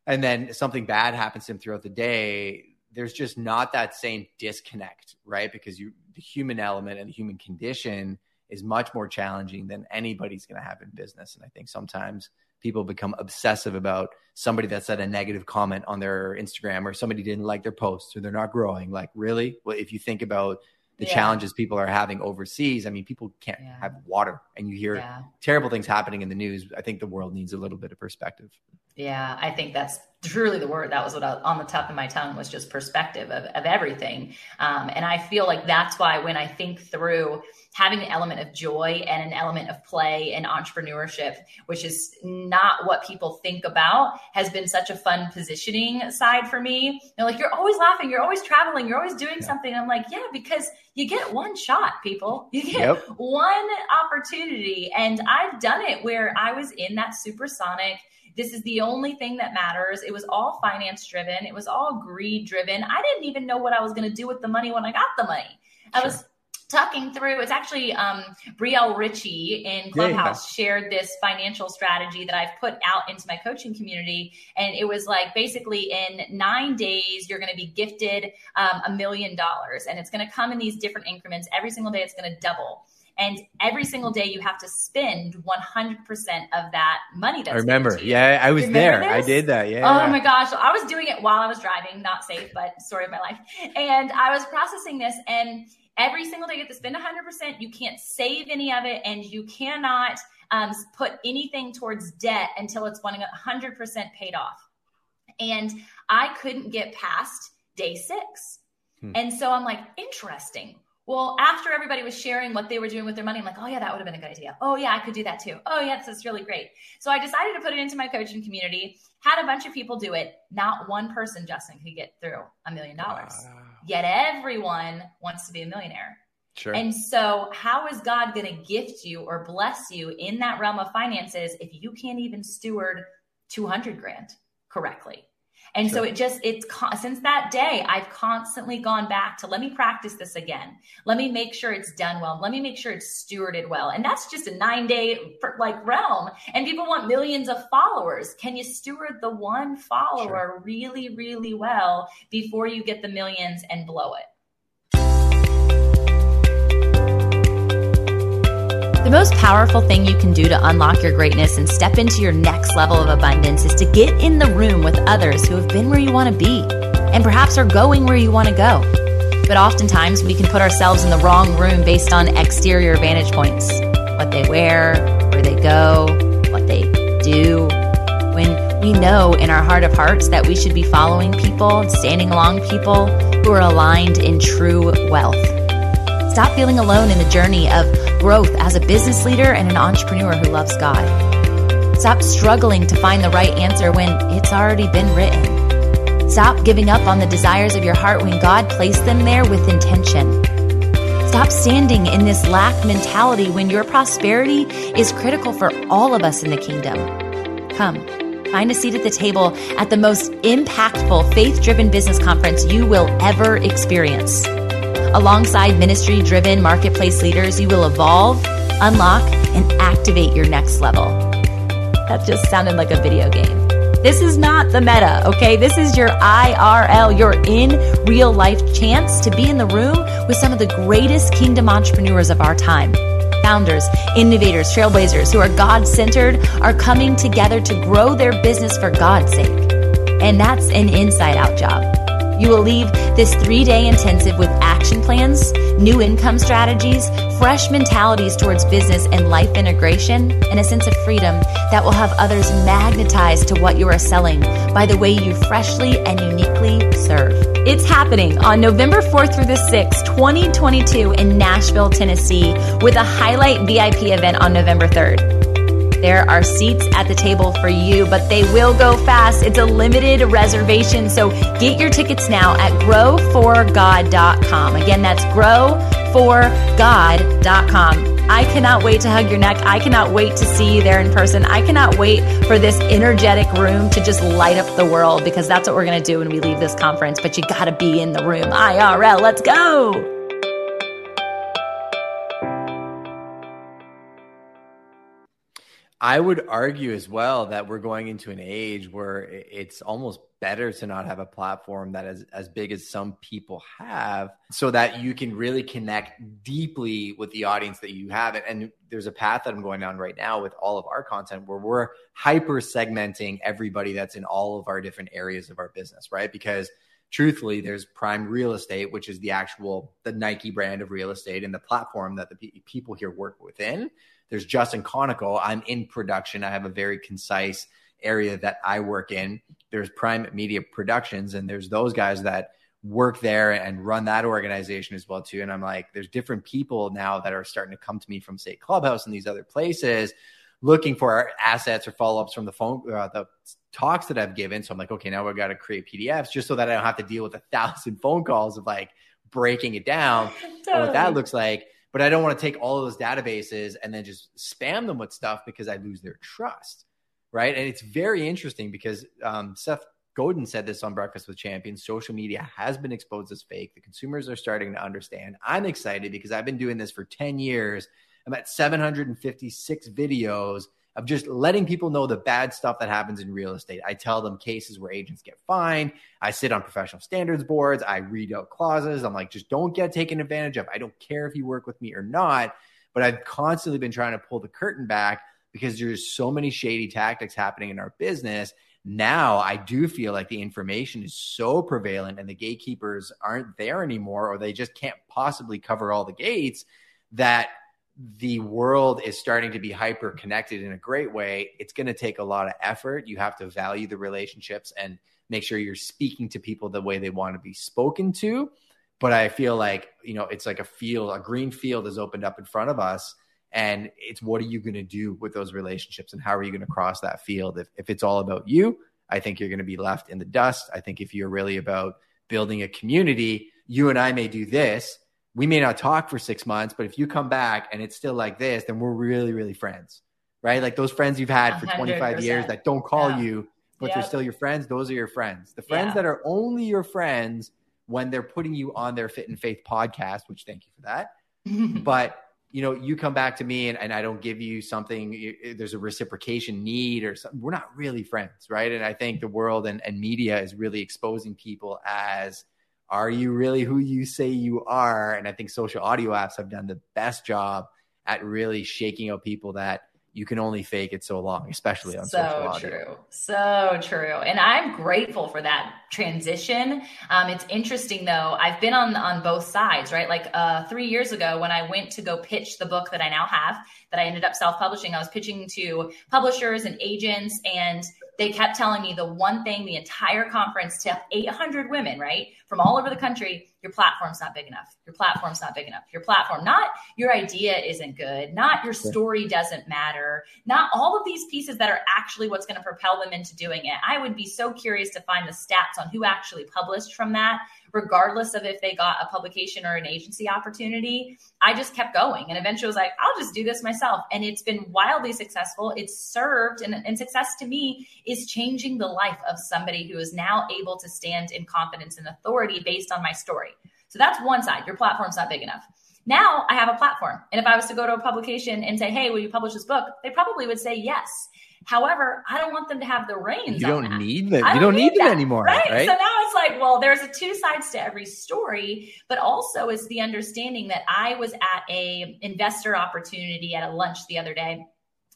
and then something bad happens to him throughout the day there's just not that same disconnect, right? Because you the human element and the human condition is much more challenging than anybody's going to have in business. And I think sometimes people become obsessive about somebody that said a negative comment on their Instagram or somebody didn't like their posts or they're not growing. Like, really? Well, if you think about the yeah. challenges people are having overseas, I mean, people can't yeah. have water and you hear yeah. terrible things happening in the news. I think the world needs a little bit of perspective. Yeah, I think that's truly the word. That was what I, on the top of my tongue was just perspective of, of everything. Um, and I feel like that's why when I think through having an element of joy and an element of play and entrepreneurship, which is not what people think about, has been such a fun positioning side for me. They're like, you're always laughing, you're always traveling, you're always doing yeah. something. I'm like, yeah, because you get one shot, people. You get yep. one opportunity. And I've done it where I was in that supersonic this is the only thing that matters. It was all finance driven. It was all greed driven. I didn't even know what I was going to do with the money when I got the money. I was talking through it's actually um, brielle ritchie in clubhouse yeah, yeah. shared this financial strategy that i've put out into my coaching community and it was like basically in nine days you're going to be gifted um, a million dollars and it's going to come in these different increments every single day it's going to double and every single day you have to spend 100% of that money that's I remember. Yeah, I was there. This? I did that. Yeah. Oh my gosh. I was doing it while I was driving, not safe, but story of my life. And I was processing this and every single day you have to spend 100%. You can't save any of it and you cannot um, put anything towards debt until it's 100% paid off. And I couldn't get past day six. Hmm. And so I'm like, interesting. Well, after everybody was sharing what they were doing with their money, I'm like, oh, yeah, that would have been a good idea. Oh, yeah, I could do that too. Oh, yeah, this is really great. So I decided to put it into my coaching community, had a bunch of people do it. Not one person, Justin, could get through a million dollars. Yet everyone wants to be a millionaire. Sure. And so, how is God going to gift you or bless you in that realm of finances if you can't even steward 200 grand correctly? And sure. so it just, it's since that day, I've constantly gone back to let me practice this again. Let me make sure it's done well. Let me make sure it's stewarded well. And that's just a nine day like realm. And people want millions of followers. Can you steward the one follower sure. really, really well before you get the millions and blow it? The most powerful thing you can do to unlock your greatness and step into your next level of abundance is to get in the room with others who have been where you want to be and perhaps are going where you want to go. But oftentimes we can put ourselves in the wrong room based on exterior vantage points what they wear, where they go, what they do. When we know in our heart of hearts that we should be following people standing along people who are aligned in true wealth. Stop feeling alone in the journey of growth as a business leader and an entrepreneur who loves God. Stop struggling to find the right answer when it's already been written. Stop giving up on the desires of your heart when God placed them there with intention. Stop standing in this lack mentality when your prosperity is critical for all of us in the kingdom. Come, find a seat at the table at the most impactful faith driven business conference you will ever experience. Alongside ministry driven marketplace leaders, you will evolve, unlock, and activate your next level. That just sounded like a video game. This is not the meta, okay? This is your IRL, your in real life chance to be in the room with some of the greatest kingdom entrepreneurs of our time. Founders, innovators, trailblazers who are God centered are coming together to grow their business for God's sake. And that's an inside out job. You will leave this three day intensive with action plans, new income strategies, fresh mentalities towards business and life integration, and a sense of freedom that will have others magnetized to what you are selling by the way you freshly and uniquely serve. It's happening on November 4th through the 6th, 2022 in Nashville, Tennessee, with a highlight VIP event on November 3rd. There are seats at the table for you, but they will go fast. It's a limited reservation, so get your tickets now at growforgod.com. Again, that's growforgod.com. I cannot wait to hug your neck. I cannot wait to see you there in person. I cannot wait for this energetic room to just light up the world because that's what we're going to do when we leave this conference. But you got to be in the room. IRL, let's go. I would argue as well that we're going into an age where it's almost better to not have a platform that is as big as some people have so that you can really connect deeply with the audience that you have. And there's a path that I'm going down right now with all of our content where we're hyper segmenting everybody that's in all of our different areas of our business, right? Because truthfully there's prime real estate which is the actual the nike brand of real estate and the platform that the people here work within there's Justin Konikow. I'm in production. I have a very concise area that I work in. There's Prime Media Productions, and there's those guys that work there and run that organization as well too. And I'm like, there's different people now that are starting to come to me from say Clubhouse and these other places, looking for assets or follow ups from the phone, uh, the talks that I've given. So I'm like, okay, now we've got to create PDFs just so that I don't have to deal with a thousand phone calls of like breaking it down. [LAUGHS] totally. And what that looks like but I don't want to take all of those databases and then just spam them with stuff because I lose their trust. Right. And it's very interesting because um, Seth Godin said this on Breakfast with Champions. Social media has been exposed as fake. The consumers are starting to understand. I'm excited because I've been doing this for 10 years. I'm at 756 videos of just letting people know the bad stuff that happens in real estate. I tell them cases where agents get fined. I sit on professional standards boards. I read out clauses. I'm like, just don't get taken advantage of. I don't care if you work with me or not. But I've constantly been trying to pull the curtain back because there's so many shady tactics happening in our business. Now I do feel like the information is so prevalent and the gatekeepers aren't there anymore, or they just can't possibly cover all the gates that the world is starting to be hyper connected in a great way, it's going to take a lot of effort. You have to value the relationships and make sure you're speaking to people the way they want to be spoken to. But I feel like, you know, it's like a field, a green field has opened up in front of us. And it's what are you going to do with those relationships and how are you going to cross that field? If, if it's all about you, I think you're going to be left in the dust. I think if you're really about building a community, you and I may do this, we may not talk for six months, but if you come back and it's still like this, then we're really, really friends, right? Like those friends you've had for 25 years that don't call yeah. you, but yep. they're still your friends. Those are your friends. The friends yeah. that are only your friends when they're putting you on their Fit in Faith podcast, which thank you for that. [LAUGHS] but you know, you come back to me and, and I don't give you something, there's a reciprocation need or something. We're not really friends, right? And I think the world and, and media is really exposing people as are you really who you say you are? And I think social audio apps have done the best job at really shaking out people that you can only fake it so long, especially on so social audio. So true, so true, and I'm grateful for that transition. Um, it's interesting though. I've been on on both sides, right? Like uh, three years ago, when I went to go pitch the book that I now have, that I ended up self publishing, I was pitching to publishers and agents, and they kept telling me the one thing the entire conference to 800 women, right, from all over the country your platform's not big enough. Your platform's not big enough. Your platform, not your idea isn't good, not your story doesn't matter, not all of these pieces that are actually what's going to propel them into doing it. I would be so curious to find the stats on who actually published from that regardless of if they got a publication or an agency opportunity. I just kept going and eventually was like, I'll just do this myself. And it's been wildly successful. It's served and, and success to me is changing the life of somebody who is now able to stand in confidence and authority based on my story. So that's one side. Your platform's not big enough. Now I have a platform. And if I was to go to a publication and say, hey, will you publish this book? They probably would say yes. However, I don't want them to have the reins. You don't need them. You don't, need, need them anymore. Right? right? So now it's like, well, there's a two sides to every story, but also it's the understanding that I was at a investor opportunity at a lunch the other day.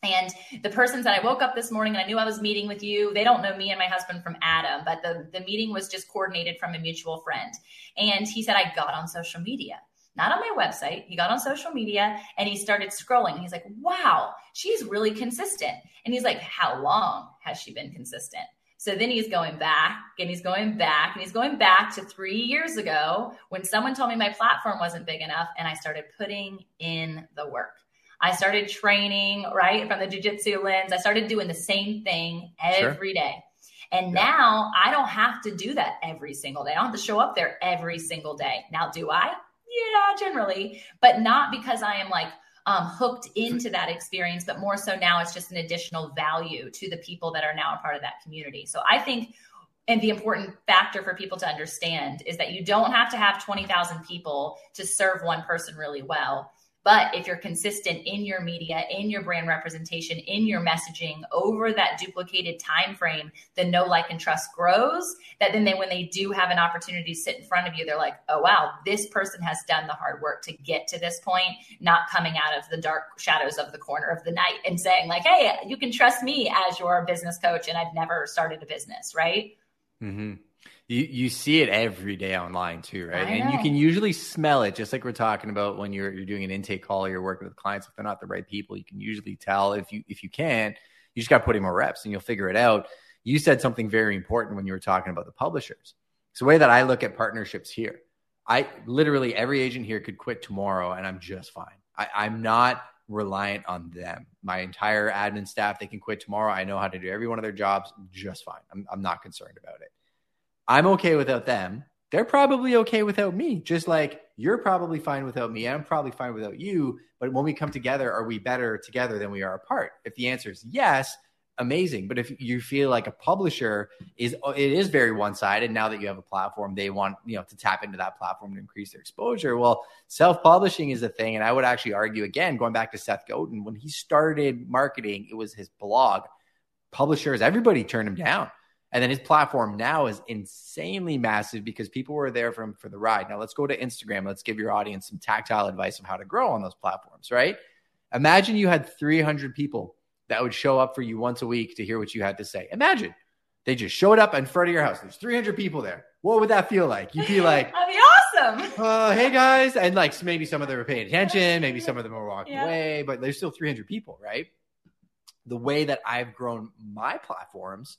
And the person said, I woke up this morning and I knew I was meeting with you. They don't know me and my husband from Adam, but the, the meeting was just coordinated from a mutual friend. And he said, I got on social media. Not on my website. He got on social media and he started scrolling. He's like, wow, she's really consistent. And he's like, how long has she been consistent? So then he's going back and he's going back and he's going back to three years ago when someone told me my platform wasn't big enough and I started putting in the work. I started training, right, from the jujitsu lens. I started doing the same thing every sure. day. And yeah. now I don't have to do that every single day. I don't have to show up there every single day. Now, do I? Yeah, generally, but not because I am like um, hooked into that experience, but more so now it's just an additional value to the people that are now a part of that community. So I think and the important factor for people to understand is that you don't have to have 20,000 people to serve one person really well. But if you're consistent in your media, in your brand representation, in your messaging over that duplicated time frame, the know, like, and trust grows. That then they, when they do have an opportunity to sit in front of you, they're like, oh wow, this person has done the hard work to get to this point, not coming out of the dark shadows of the corner of the night and saying, like, hey, you can trust me as your business coach, and I've never started a business, right? Mm-hmm. You you see it every day online too, right? And you can usually smell it, just like we're talking about when you're you're doing an intake call or you're working with clients. If they're not the right people, you can usually tell. If you if you can, you just got to put in more reps, and you'll figure it out. You said something very important when you were talking about the publishers. It's the way that I look at partnerships here, I literally every agent here could quit tomorrow, and I'm just fine. I, I'm not reliant on them. My entire admin staff, they can quit tomorrow. I know how to do every one of their jobs just fine. I'm, I'm not concerned about it. I'm okay without them. They're probably okay without me, just like you're probably fine without me. I'm probably fine without you. But when we come together, are we better together than we are apart? If the answer is yes, amazing. But if you feel like a publisher is it is very one sided. Now that you have a platform, they want you know to tap into that platform to increase their exposure. Well, self publishing is a thing, and I would actually argue again, going back to Seth Godin, when he started marketing, it was his blog. Publishers, everybody turned him down. And then his platform now is insanely massive because people were there for him for the ride. Now let's go to Instagram. Let's give your audience some tactile advice of how to grow on those platforms, right? Imagine you had 300 people that would show up for you once a week to hear what you had to say. Imagine they just showed up in front of your house. There's 300 people there. What would that feel like? You'd be [LAUGHS] like, that'd be awesome. [LAUGHS] Uh, hey guys, and like maybe some of them are paying attention, maybe some of them are walking yeah. away, but there's still 300 people, right? The way that I've grown my platforms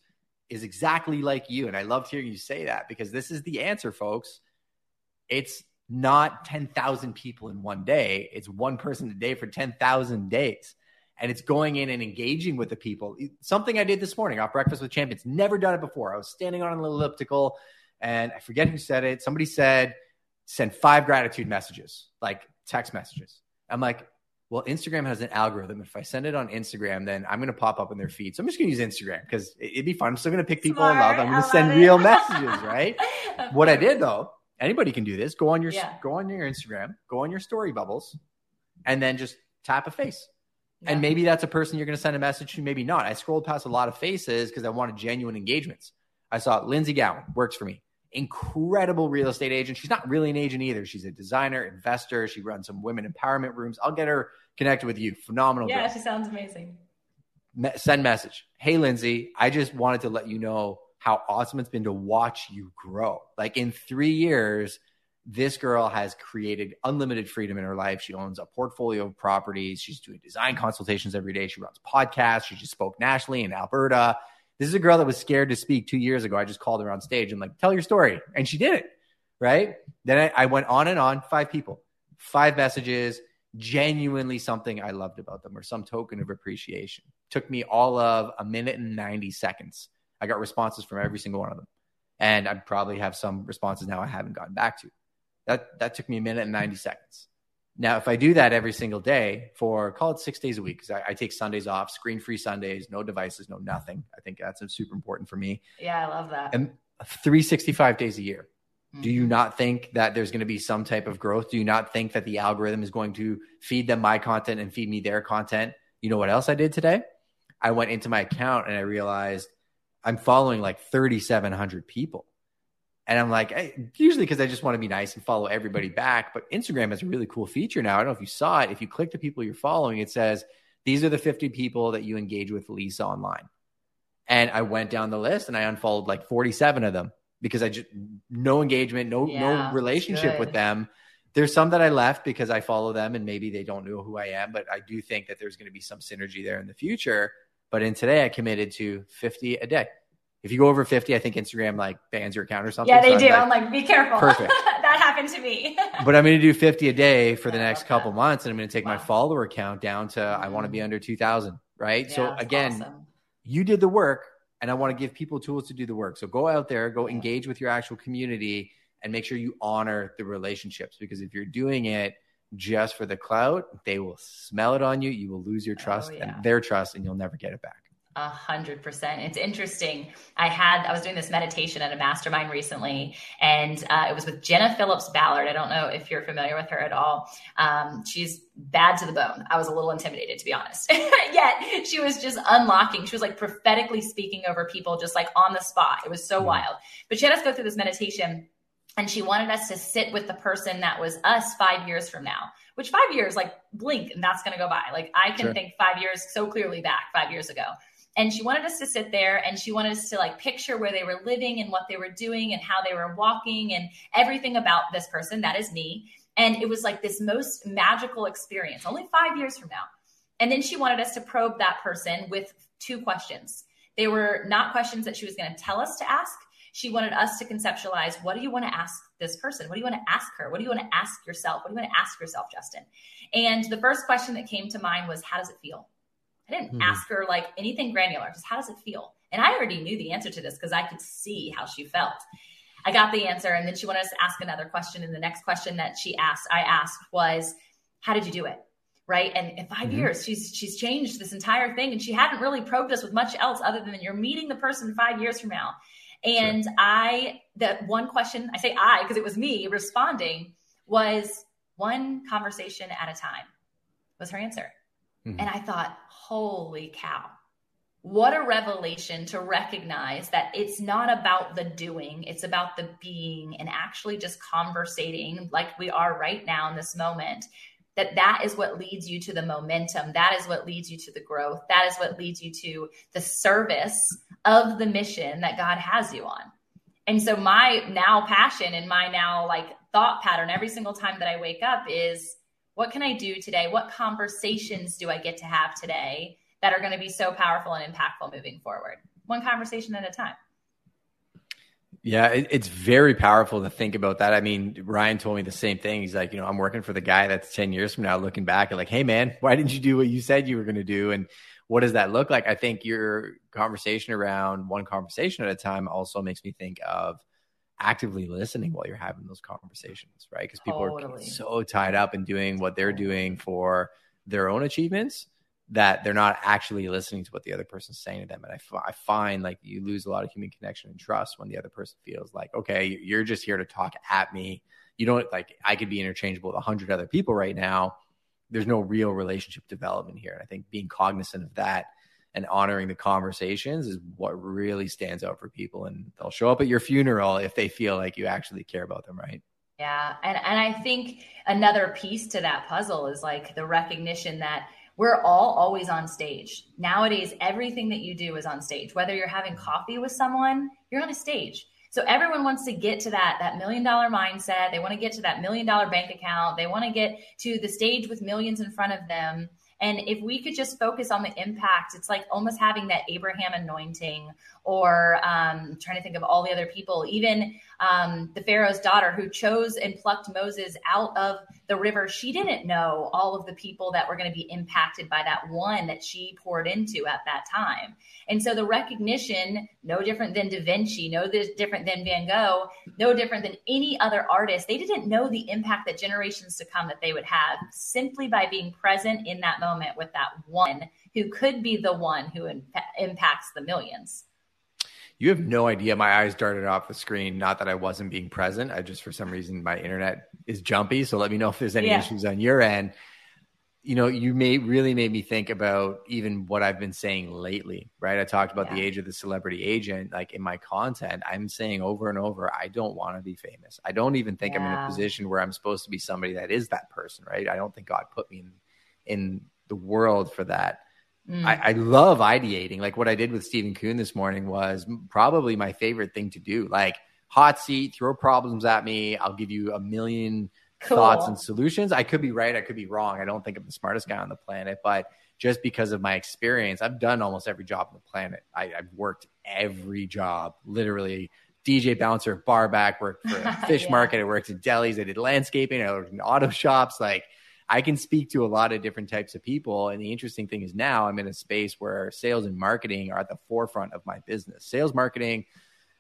is exactly like you. And I loved hearing you say that because this is the answer, folks. It's not 10,000 people in one day, it's one person a day for 10,000 days. And it's going in and engaging with the people. Something I did this morning off Breakfast with Champions, never done it before. I was standing on an elliptical and I forget who said it. Somebody said, send five gratitude messages, like text messages. I'm like, well, Instagram has an algorithm. If I send it on Instagram, then I'm going to pop up in their feed. So I'm just going to use Instagram because it'd be fun. I'm still going to pick people Smart. I love. I'm going to send real [LAUGHS] messages, right? what I did though, anybody can do this. Go on your yeah. go on your Instagram, go on your story bubbles, and then just tap a face. Yeah. And maybe that's a person you're going to send a message to, maybe not. I scrolled past a lot of faces because I wanted genuine engagements. I saw Lindsay Gowan works for me incredible real estate agent. She's not really an agent either. She's a designer, investor. She runs some women empowerment rooms. I'll get her connected with you. Phenomenal. Yeah, girl. she sounds amazing. Me- send message. Hey, Lindsay, I just wanted to let you know how awesome it's been to watch you grow. Like in three years, this girl has created unlimited freedom in her life. She owns a portfolio of properties. She's doing design consultations every day. She runs podcasts. She just spoke nationally in Alberta. This is a girl that was scared to speak two years ago. I just called her on stage and like, tell your story. And she did it. Right. Then I, I went on and on, five people, five messages, genuinely something I loved about them or some token of appreciation. Took me all of a minute and 90 seconds. I got responses from every single one of them. And I probably have some responses now I haven't gotten back to. That that took me a minute and 90 seconds. Now, if I do that every single day for call it six days a week, because I, I, take Sundays off, screen free Sundays, no devices, no nothing. I think that's super important for me. Yeah, I love that. And 365 days a year. Mm-hmm. Do you mm-hmm. not think that there's going to be some type of growth? Do you not think that the algorithm is going to feed them my content and feed me their content? You know what else I did today? I went into my account and I realized I'm following like 3,700 people. And I'm like, hey, usually because I just want to be nice and follow everybody back. But Instagram has a really cool feature now. I don't know if you saw it. If you click the people you're following, it says, these are the 50 people that you engage with Lisa online. And I went down the list and I unfollowed like 47 of them because I just no engagement, no yeah, no relationship with them. there's some that I left because I follow them and maybe they don't know who I am, but I do think that there's going to be some synergy there in the future. But in today, I committed to 50 a day. If you go over 50, I think Instagram like bans your account or something. Yeah, they so do. I'm like, I'm like, be careful. Perfect. [LAUGHS] that happened to me. [LAUGHS] but I'm going to do 50 a day for the next couple [LAUGHS] months, and I'm going to take wow. my follower count down to. I want to be mm. under 2,000. Right. Yeah, so again, awesome. you did the work, and I want to give people tools to do the work. So go out there, go engage with your actual community, and make sure you honor the relationships because if you're doing it just for the clout, they will smell it on you. You will lose your oh, trust oh, yeah. and their trust, and you'll never get it back. A hundred percent. It's interesting. I had I was doing this meditation at a mastermind recently, and uh, it was with Jenna Phillips Ballard. I don't know if you're familiar with her at all. Um, she's bad to the bone. I was a little intimidated, to be honest. [LAUGHS] Yet she was just unlocking. She was like prophetically speaking over people, just like on the spot. It was so mm-hmm. wild. But she had us go through this meditation and she wanted us to sit with the person that was us five years from now which five years like blink and that's going to go by like i can sure. think five years so clearly back five years ago and she wanted us to sit there and she wanted us to like picture where they were living and what they were doing and how they were walking and everything about this person that is me and it was like this most magical experience only five years from now and then she wanted us to probe that person with two questions they were not questions that she was going to tell us to ask she wanted us to conceptualize what do you want to ask this person? What do you want to ask her? What do you want to ask yourself? What do you want to ask yourself, Justin? And the first question that came to mind was, how does it feel? I didn't mm-hmm. ask her like anything granular, just how does it feel? And I already knew the answer to this because I could see how she felt. I got the answer, and then she wanted us to ask another question. And the next question that she asked, I asked was, How did you do it? Right. And in 5 mm-hmm. years, she's she's changed this entire thing. And she hadn't really probed us with much else other than you're meeting the person five years from now. And sure. I, that one question, I say I because it was me responding, was one conversation at a time, was her answer. Mm-hmm. And I thought, holy cow. What a revelation to recognize that it's not about the doing, it's about the being and actually just conversating like we are right now in this moment that that is what leads you to the momentum that is what leads you to the growth that is what leads you to the service of the mission that God has you on. And so my now passion and my now like thought pattern every single time that I wake up is what can I do today? What conversations do I get to have today that are going to be so powerful and impactful moving forward? One conversation at a time. Yeah, it, it's very powerful to think about that. I mean, Ryan told me the same thing. He's like, you know, I'm working for the guy that's 10 years from now looking back and like, hey, man, why didn't you do what you said you were going to do? And what does that look like? I think your conversation around one conversation at a time also makes me think of actively listening while you're having those conversations, right? Because people totally. are so tied up in doing what they're doing for their own achievements that they're not actually listening to what the other person's saying to them. And I, f- I find like you lose a lot of human connection and trust when the other person feels like, okay, you're just here to talk at me. You don't like, I could be interchangeable with a hundred other people right now there's no real relationship development here. And I think being cognizant of that and honoring the conversations is what really stands out for people. And they'll show up at your funeral if they feel like you actually care about them, right? Yeah. And, and I think another piece to that puzzle is like the recognition that we're all always on stage. Nowadays, everything that you do is on stage. Whether you're having coffee with someone, you're on a stage. So everyone wants to get to that that million dollar mindset. They want to get to that million dollar bank account. They want to get to the stage with millions in front of them. And if we could just focus on the impact, it's like almost having that Abraham anointing, or um, trying to think of all the other people, even um, the Pharaoh's daughter who chose and plucked Moses out of the river. She didn't know all of the people that were going to be impacted by that one that she poured into at that time. And so the recognition, no different than Da Vinci, no different than Van Gogh, no different than any other artist, they didn't know the impact that generations to come that they would have simply by being present in that moment with that one who could be the one who in- impacts the millions. You have no idea. My eyes darted off the screen. Not that I wasn't being present. I just, for some reason, my internet is jumpy. So let me know if there's any yeah. issues on your end. You know, you may really made me think about even what I've been saying lately, right? I talked about yeah. the age of the celebrity agent. Like in my content, I'm saying over and over, I don't want to be famous. I don't even think yeah. I'm in a position where I'm supposed to be somebody that is that person, right? I don't think God put me in in the world for that. Mm. I, I, love ideating. Like what I did with Stephen Kuhn this morning was probably my favorite thing to do. Like hot seat, throw problems at me. I'll give you a million cool. thoughts and solutions. I could be right, I could be wrong. I don't think I'm the smartest guy on the planet, but just because of my experience, I've done almost every job on the planet. I, have worked every job, literally. DJ bouncer, bar back, worked for a [LAUGHS] fish yeah. market. I worked in delis. I did landscaping. I worked in auto shops. Like I can speak to a lot of different types of people. And the interesting thing is now I'm in a space where sales and marketing are at the forefront of my business. Sales, marketing,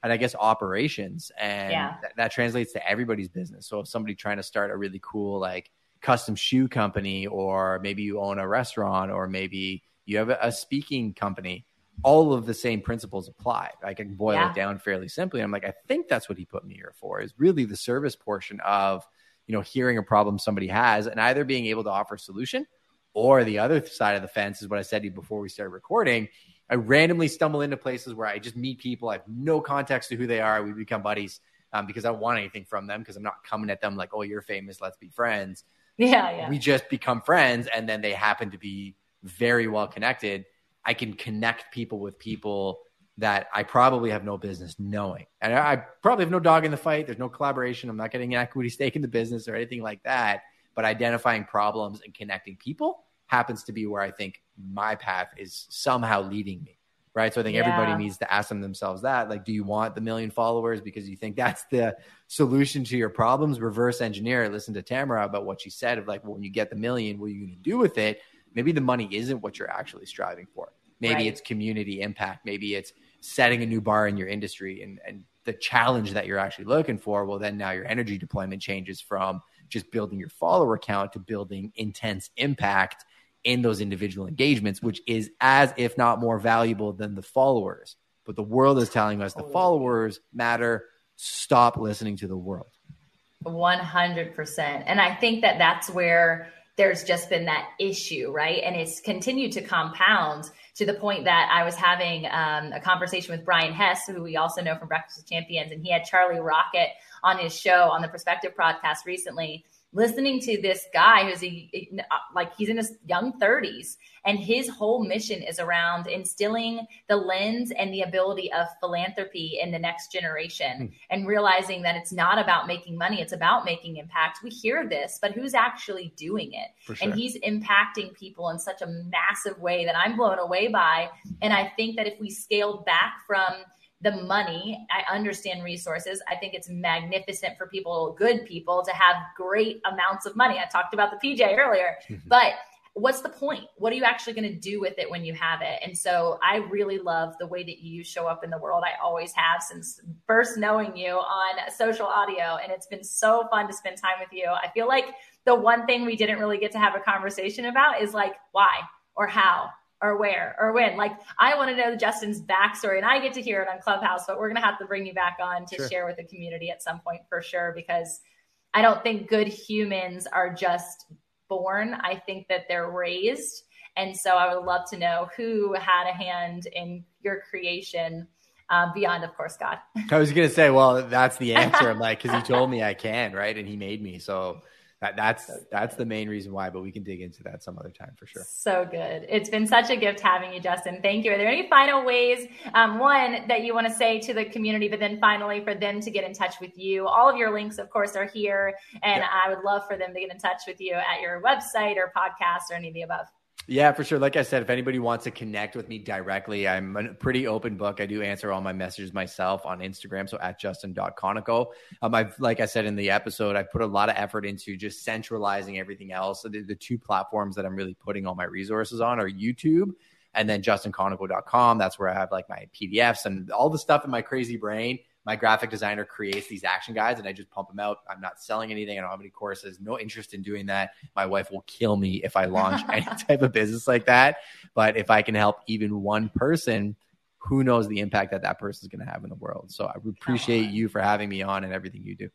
and I guess operations. And yeah. th- that translates to everybody's business. So if somebody trying to start a really cool, like custom shoe company, or maybe you own a restaurant, or maybe you have a, speaking company, all of the same principles apply. I can boil yeah. it down fairly simply. I'm like, I think that's what he put me here for is really the service portion of, you know, hearing a problem somebody has and either being able to offer a solution or the other side of the fence is what I said to you before we started recording I randomly stumble into places where I just meet people. I have no context to who they are. We become buddies um, because I don't want anything from them because I'm not coming at them like, oh, you're famous. Let's be friends. [LAUGHS] Yeah, yeah. We just become friends. And then they happen to be very well connected. I can connect people with people that I probably have no business knowing. And I, probably have no dog in the fight. There's no collaboration. I'm not getting an equity stake in the business or anything like that. But identifying problems and connecting people happens to be where I think my path is somehow leading me. Right. So I think yeah. everybody needs to ask them themselves that. Like, do you want the million followers because you think that's the solution to your problems? Reverse engineer. Listen to Tamara about what she said of like, well, when you get the million, what are you going to do with it? Maybe the money isn't what you're actually striving for. Maybe right. it's community impact. Maybe it's setting a new bar in your industry and, and the challenge that you're actually looking for. Well, then now your energy deployment changes from just building your follower count to building intense impact in those individual engagements, which is as if not more valuable than the followers. But the world is telling us the oh. followers matter. Stop listening to the world. 100%. And I think that that's where there's just been that issue, right? And it's continued to compound to the point that I was having um, a conversation with Brian Hess, who we also know from Breakfast with Champions, and he had Charlie Rocket on his show on the Perspective podcast recently listening to this guy who's a, like he's in his young 30s and his whole mission is around instilling the lens and the ability of philanthropy in the next generation mm. and realizing that it's not about making money it's about making impact we hear this but who's actually doing it sure. and he's impacting people in such a massive way that i'm blown away by and i think that if we scaled back from the money. I understand resources. I think it's magnificent for people, good people, to have great amounts of money. I talked about the PJ earlier, mm-hmm. but what's the point? What are you actually going to do with it when you have it? And so I really love the way that you show up in the world. I always have since first knowing you on social audio. And it's been so fun to spend time with you. I feel like the one thing we didn't really get to have a conversation about is like why or how or where or when. Like I want to know Justin's backstory and I get to hear it on Clubhouse, but we're going to have to bring you back on to sure. share with the community at some point for sure, because I don't think good humans are just born. I think that they're raised. And so I would love to know who had a hand in your creation. Uh, beyond, of course, God. I was gonna say, well, that's the [LAUGHS] answer. I'm like, because he told me I can, right? And he made me. So that, that's that's the main reason why, but we can dig into that some other time for sure. So good. It's been such a gift having you, Justin. Thank you. Are there any final ways, um, one that you want to say to the community, but then finally for them to get in touch with you? All of your links, of course, are here, and yeah. I would love for them to get in touch with you at your website or podcast or any of the above. Yeah, for sure. Like I said, if anybody wants to connect with me directly, I'm a pretty open book. I do answer all my messages myself on Instagram. So at justin.konikow. Um, I've, like I said in the episode, I put a lot of effort into just centralizing everything else. So the, the two platforms that I'm really putting all my resources on are YouTube and then justinkonikow.com. That's where I have like my PDFs and all the stuff in my crazy brain my graphic designer creates these action guides and I just pump them out. I'm not selling anything. I don't have any courses, no interest in doing that. My wife will kill me if I launch [LAUGHS] any type of business like that. But if I can help even one person, who knows the impact that that person is going to have in the world. So I appreciate you for having me on and everything you do.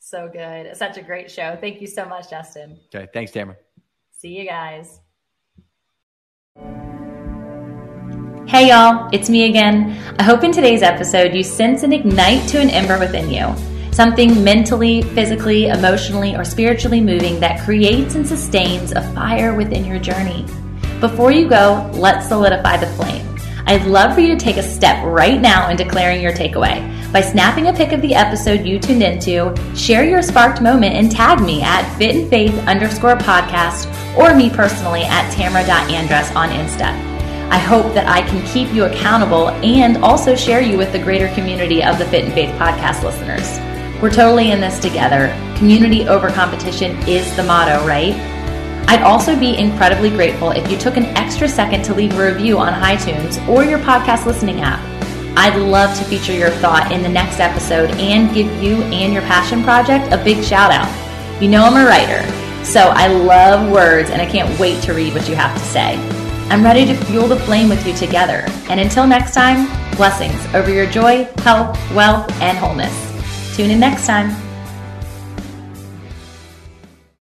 So good. Such a great show. Thank you so much, Justin. Okay. Thanks, Tamara. See you guys. Hey y'all, it's me again. I hope in today's episode you sense an ignite to an ember within you. Something mentally, physically, emotionally, or spiritually moving that creates and sustains a fire within your journey. Before you go, let's solidify the flame. I'd love for you to take a step right now in declaring your takeaway. by snapping a pic of the episode you tuned into, share your sparked moment, and tag me at fit in faith underscore podcast or me personally at tamara.andress on Insta. I hope that I can keep you accountable and also share you with the greater community of the Fit in Faith podcast listeners. We're totally in this together. Community over competition is the motto, right? I'd also be incredibly grateful if you took an extra second to leave a review on iTunes or your podcast listening app. I'd love to feature your thought in the next episode and give you and your passion project a big shout out. You know I'm a writer, so I love words and I can't wait to read what you have to say. I'm ready to fuel the flame with you together. And until next time, blessings over your joy, health, wealth, and wholeness. Tune in next time.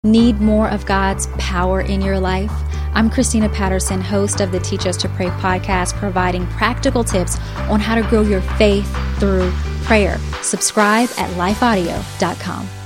Need more of God's power in your life? I'm Christina Patterson, host of the Teach Us to Pray podcast, providing practical tips on how to grow your faith through prayer. Subscribe at lifeaudio.com.